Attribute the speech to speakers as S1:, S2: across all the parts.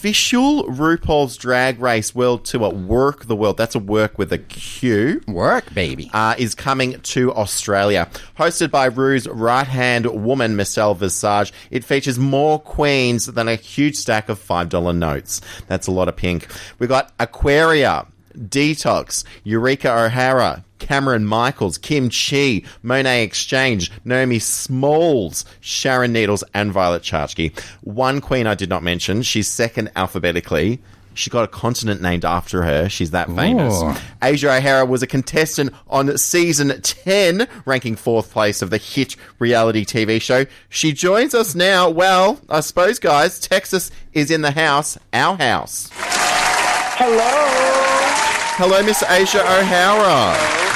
S1: official RuPaul's Drag Race World Tour, Werq the World, that's a work with a Q,
S2: Work, baby.
S1: uh, is coming to Australia. Hosted by Rue's right hand woman, Michelle Visage, it features more queens than a huge stack of $5 notes. That's a lot of pink. We've got Aquaria, Detox, Eureka O'Hara, Cameron Michaels, Kim Chi, Monét X Change, Naomi Smalls, Sharon Needles, and Violet Chachki. One queen I did not mention. She's second alphabetically. She got a continent named after her. She's that famous.
S2: Ooh.
S1: Asia O'Hara was a contestant on season 10, ranking fourth place of the hit reality TV show. She joins us now. Well, I suppose, guys, Texas is in the house, our house.
S3: Hello.
S1: Hello, Miss Asia O'Hara.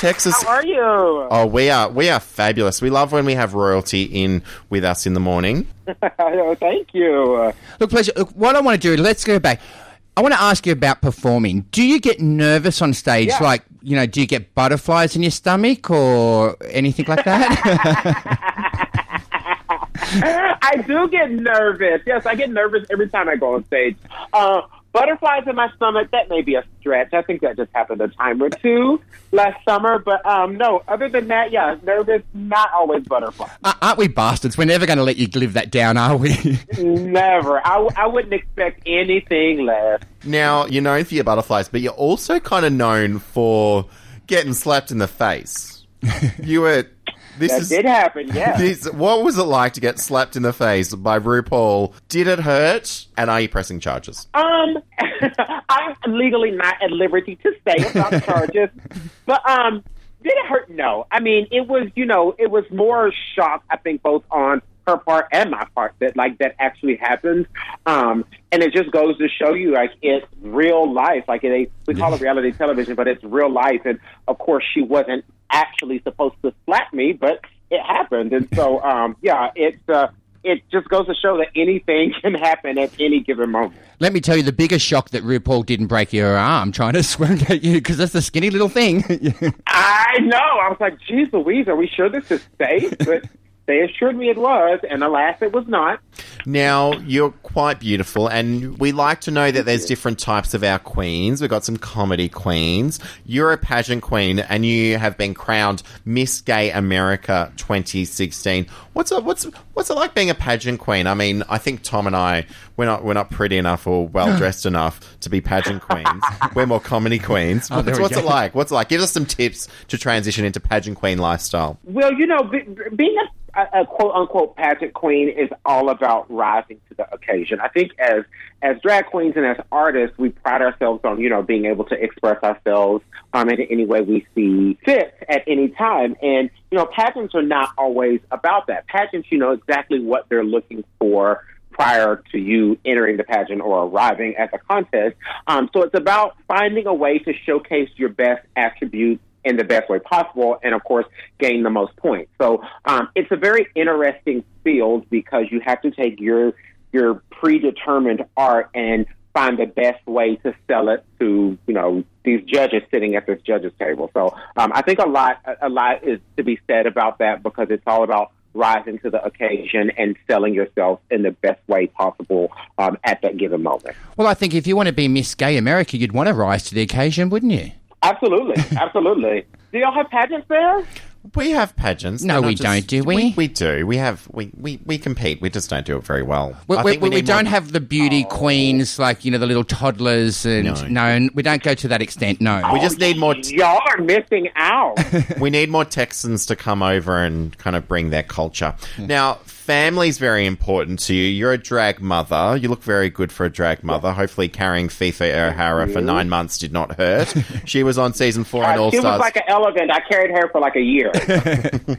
S1: Texas.
S3: How are you?
S1: Oh, we are we are fabulous. We love when we have royalty in with us in the morning.
S3: Oh, Thank you.
S2: Look, pleasure. Look, what I want to do, let's go back. I want to ask you about performing. Do you get nervous on stage?
S3: Yeah.
S2: Like, you know, do you get butterflies in your stomach or anything like that?
S3: I do get nervous. Yes, I get nervous every time I go on stage. Uh, butterflies in my stomach, that may be a stretch. I think that just happened a time or two last summer. But um, no, other than that, yeah, nervous, not always butterflies.
S2: Uh, Aren't we bastards? We're never going to let you live that down, are we?
S3: Never. I wouldn't expect anything less.
S1: Now you're known for your butterflies, but you're also kind of known for getting slapped in the face. you were. This
S3: That
S1: is.
S3: did happen, yeah.
S1: This, what was it like to get slapped in the face by RuPaul? Did it hurt? And are you pressing charges?
S3: Um, I'm legally not at liberty to say about charges, but um, did it hurt? No. I mean, it was you know, it was more shock. I think both on her part and my part that like that actually happened. Um, and it just goes to show you like it's real life. Like it, we call it reality television, but it's real life. And of course, she wasn't actually supposed to slap me, but it happened. And so, um, yeah, it's. Uh, it just goes to show that anything can happen at any given moment.
S2: Let me tell you the biggest shock that RuPaul didn't break your arm trying to swing at you because that's a skinny little thing.
S3: I know. I was like, geez Louise, are we sure this is safe? But they assured me it was, and alas, it was not.
S1: Now, you're quite beautiful, and we like to know that there's different types of our queens. We've got some comedy queens. You're a pageant queen, and you have been crowned Miss Gay America 2016. What's it, what's what's it like being a pageant queen? I mean, I think Tom and I we're not we're not pretty enough or well dressed enough to be pageant queens. we're more comedy queens.
S2: Oh,
S1: what's what's it like? What's it like? Give us some tips to transition into pageant queen lifestyle.
S3: Well, you know, be, being a, a, a quote unquote pageant queen is all about rising to the occasion. I think as as drag queens and as artists, we pride ourselves on you know being able to express ourselves um, in any way we see fit at any time. And you know, pageants are not always about that. Pageants, you know exactly what they're looking for prior to you entering the pageant or arriving at the contest. Um, so it's about finding a way to showcase your best attributes in the best way possible, and of course, gain the most points. So um, it's a very interesting field because you have to take your your predetermined art and find the best way to sell it to you know these judges sitting at this judges table. So um, I think a lot a lot is to be said about that because it's all about rising to the occasion and selling yourself in the best way possible um, at that given moment.
S2: well, I think if you want to be Miss Gay America, you'd want to rise to the occasion, wouldn't you?
S3: Absolutely, absolutely. Do y'all have pageants there?
S1: We have pageants.
S2: No,
S1: They're not
S2: we don't, do we?
S1: we? do. We have. We, we, we compete. We just don't do it very well.
S2: We,
S1: I
S2: we,
S1: think
S2: we,
S1: need
S2: don't
S1: more-
S2: have the beauty oh. queens like you know the little toddlers and
S1: No.
S2: no, and we don't go to that extent. No,
S1: We just need more. T-
S3: Y'all are missing out.
S1: we need more Texans to come over and kind of bring their culture. Hmm. Now, family's very important to you. You're a drag mother. You look very good for a drag mother. Hopefully, carrying Phi Phi O'Hara for nine months did not hurt. she was on season four on
S3: Uh,
S1: All
S3: she was like an elephant. I carried her for like a year.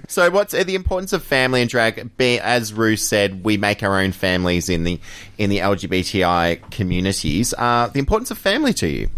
S1: so, what's the importance of family and drag? Be, as Rue said, we make our own families in the in the LGBTI communities. Uh, the importance of family to you.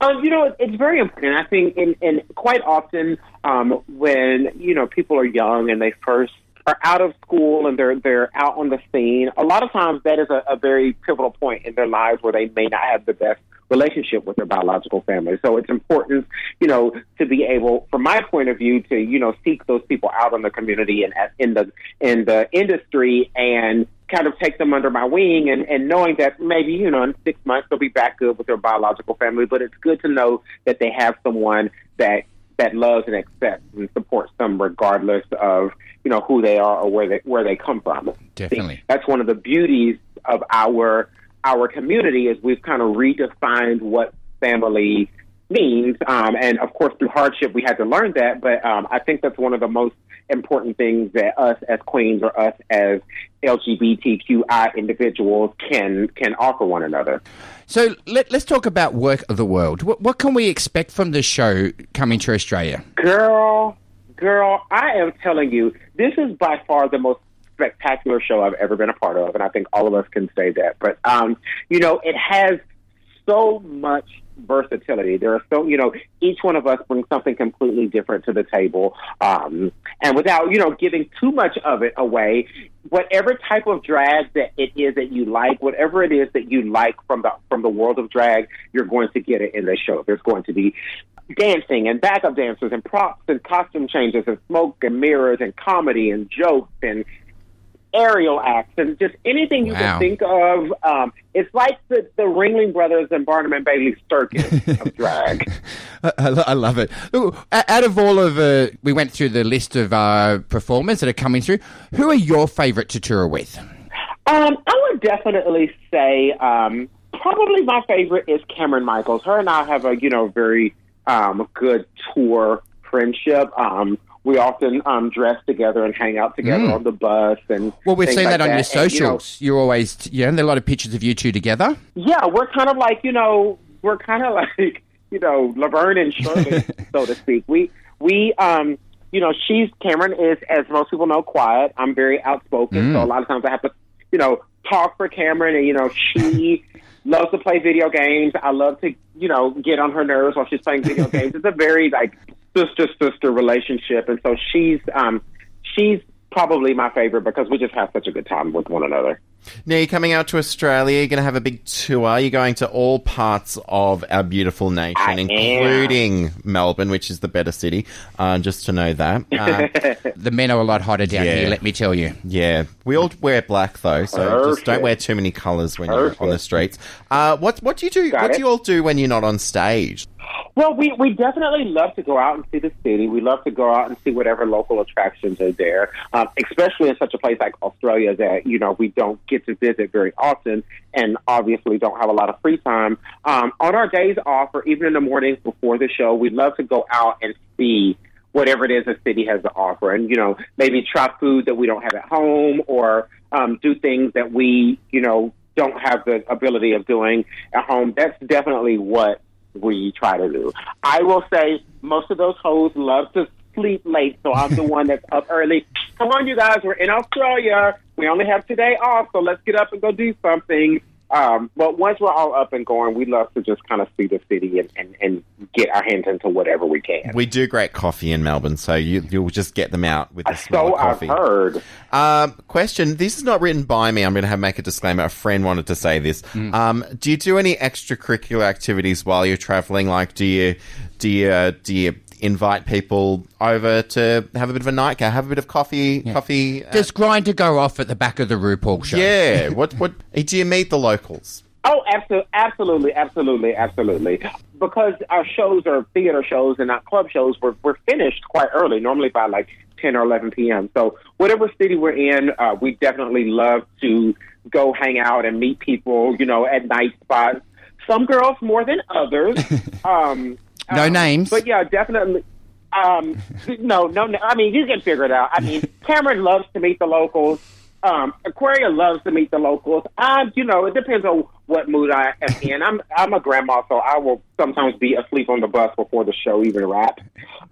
S3: Um, you know, it's very important. I think, and, and quite often, um, when you know people are young and they first are out of school and they're they're out on the scene, a lot of times that is a, a very pivotal point in their lives where they may not have the best relationship with their biological family. So it's important, you know, to be able, from my point of view, to you know seek those people out in the community and in the in the industry and kind of take them under my wing and, and knowing that maybe, you know, in six months they'll be back good with their biological family. But it's good to know that they have someone that that loves and accepts and supports them regardless of, you know, who they are or where they where they come from.
S2: Definitely.
S3: That's one of the beauties of our our community is we've kind of redefined what family means. Um, and of course, through hardship, we had to learn that. But um, I think that's one of the most important things that us as queens or us as LGBTQI individuals can can offer one another.
S2: So let, us talk about Werq of the World. What, what can we expect from this show coming to Australia?
S3: Girl, girl, I am telling you, this is by far the most spectacular show I've ever been a part of, and I think all of us can say that. But um, you know, it has so much versatility. There are so, you know, each one of us brings something completely different to the table. Um, and without, you know, giving too much of it away, whatever type of drag that it is that you like, whatever it is that you like from the, from the world of drag, you're going to get it in the show. There's going to be dancing and backup dancers and props and costume changes and smoke and mirrors and comedy and jokes and aerial acts and just anything you
S2: Wow.
S3: can think of. Um, it's like the, the Ringling Brothers and Barnum and Bailey circus of drag.
S2: I, I love it. Look, out of all of, uh, we went through the list of uh, performers that are coming through. Who are your favourite to tour with?
S3: Um, I would definitely say um, probably my favorite is Cameron Michaels. Her and I have a you know very um, good tour friendship. Um, we often um, dress together and hang out together
S2: Mm.
S3: on the bus and
S2: Well, we've seen
S3: like
S2: that on your
S3: And, you know,
S2: socials. are always, yeah, and there are a lot of pictures of you two together.
S3: Yeah, we're kind of like you know we're kind of like you know Laverne and Shirley, so to speak. We we um you know she's Cameron is as most people know quiet. I'm very outspoken, so a lot of times I have to you know talk for Cameron, and you know she loves to play video games. I love to you know get on her nerves while she's playing video games. It's a very like sister sister relationship, and so she's um she's probably my favorite because we just have such a good time with one another.
S1: Now you're coming out to Australia. You're going to have a big tour. You're going to all parts of our beautiful nation,
S3: I am.
S1: including Melbourne, which is the better city. Uh, just to know that. Uh,
S2: The men are a lot hotter down
S1: Yeah.
S2: here, let me tell you.
S1: yeah, we all wear black though, so just don't wear too many colours when you're on the streets. Uh, what what do you do?
S3: Got
S1: what
S3: it.
S1: do you all do when you're not on stage?
S3: Well, we, we definitely love to go out and see the city. We love to go out and see whatever local attractions are there, um, especially in such a place like Australia that, you know, we don't get to visit very often and obviously don't have a lot of free time. Um, on our days off or even in the mornings before the show, we love to go out and see whatever it is the city has to offer and, you know, maybe try food that we don't have at home or um, do things that we, you know, don't have the ability of doing at home. That's definitely what we try to do. I will say most of those hoes love to sleep late, so I'm the one that's up early. Come on, you guys, we're in Australia. We only have today off, so let's get up and go do something. Um, but once we're all up and going, we love to just kind of see the city and, and, and get our hands into whatever we can.
S1: We do great coffee in Melbourne, so you you'll just get them out with the smell
S3: so
S1: of
S3: I've
S1: coffee.
S3: heard.
S1: Um, question: This is not written by me. I'm going to have make a disclaimer. A friend wanted to say this. Um, do you do any extracurricular activities while you're traveling? Like, do you do you do you invite people over to have a bit of a nightcap, have a bit of coffee, coffee? uh,
S2: Does Grindr go off at the back of the RuPaul show?
S1: yeah. what what? Do you meet the locals?
S3: Oh, absolutely, absolutely, absolutely, absolutely. Because our shows are theater shows and not club shows, we're, we're finished quite early, normally by like 10 or 11 p.m. So, whatever city we're in, uh, we definitely love to go hang out and meet people, you know, at night spots. Some girls more than others. um,
S2: No
S3: um,
S2: names.
S3: But yeah, definitely. Um, no, no, no. I mean, you can figure it out. I mean, Cameron loves to meet the locals. Um, Aquaria loves to meet the locals. Um, you know, it depends on what mood I am in. I'm I'm a grandma, so I will sometimes be asleep on the bus before the show even wraps.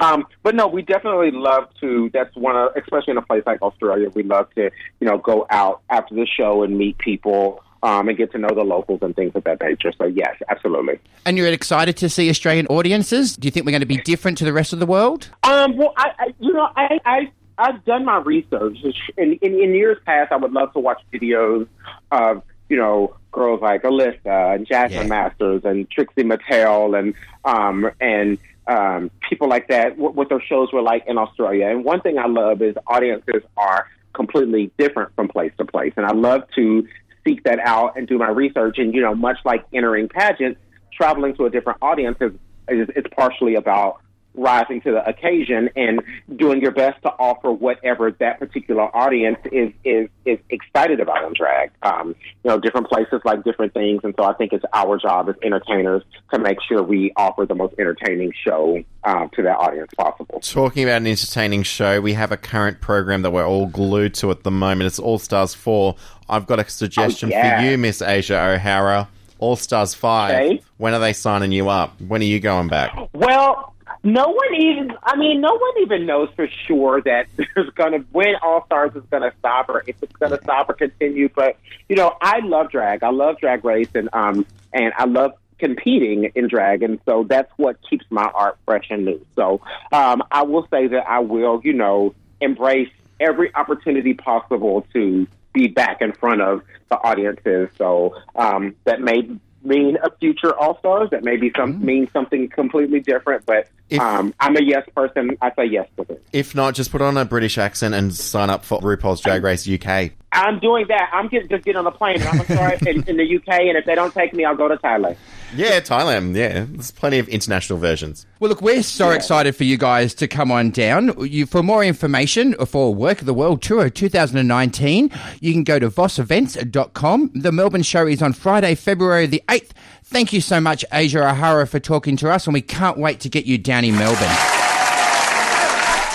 S3: Um, but no, we definitely love to. That's one of, especially in a place like Australia, we love to, you know, go out after the show and meet people. Um, and get to know the locals and things of that nature. So yes, absolutely.
S2: And you're excited to see Australian audiences? Do you think we're going to be different to the rest of the world?
S3: Um, well, I, I you know, I, I I've done my research. In, in, in years past, I would love to watch videos of you know girls like Alyssa and Jasmine
S2: Yeah.
S3: Masters and Trixie Mattel and um and um, people like that. What, what their shows were like in Australia. And one thing I love is audiences are completely different from place to place, and I love to seek that out and do my research. And you know, much like entering pageants, traveling to a different audience is is, is partially about rising to the occasion and doing your best to offer whatever that particular audience is is is excited about in drag. Um, you know, different places like different things, and so I think it's our job as entertainers to make sure we offer the most entertaining show um, to that audience possible.
S1: Talking about an entertaining show, we have a current program that we're all glued to at the moment. It's All Stars 4. I've got a suggestion
S3: Oh, yeah.
S1: for you, Miss Asia O'Hara. All Stars 5.
S3: Okay.
S1: When are they signing you up? When are you going back?
S3: Well, no one even, I mean, no one even knows for sure that there's going to, when All Stars is going to stop or if it's going to stop or continue. But, you know, I love drag. I love drag race and, um, and I love competing in drag. And so that's what keeps my art fresh and new. So, um, I will say that I will, you know, embrace every opportunity possible to be back in front of the audiences. So, um, that may mean a future All Stars. That maybe some mean something completely different. But
S1: If-
S3: um, I'm a yes person. I say yes to it.
S1: If not, just put on a British accent and sign up for RuPaul's Drag Race UK.
S3: I'm doing that. I'm get, just getting on a plane. And I'm gonna start in, in the UK, and if they don't take me, I'll go to Thailand.
S1: Yeah, Thailand. Yeah, there's plenty of international versions.
S2: Well, look, we're so excited for you guys to come on down. You, for more information for Werq of the World Tour 2019, you can go to vossevents.com. The Melbourne show is on Friday, February the 8th. Thank you so much, Asia O'Hara, for talking to us, and we can't wait to get you down in Melbourne.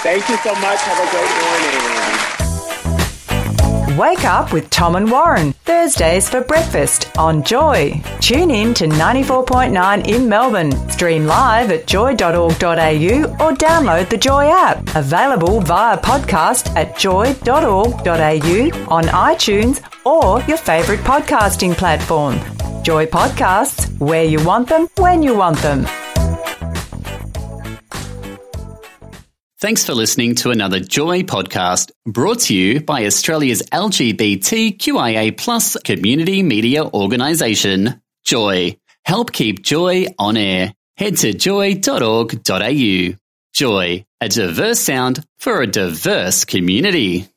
S3: Thank you so much. Have a great morning.
S4: Wake up with Tom and Warren, Thursdays for breakfast on Joy. Tune in to 94.9 in Melbourne. Stream live at joy.org.au or download the Joy app. Available via podcast at joy.org.au on iTunes or your favourite podcasting platform. Joy Podcasts, where you want them, when you want them.
S5: Thanks for listening to another Joy podcast brought to you by Australia's LGBTQIA plus community media organisation, Joy. Help keep Joy on air. Head to joy.org.au. Joy, a diverse sound for a diverse community.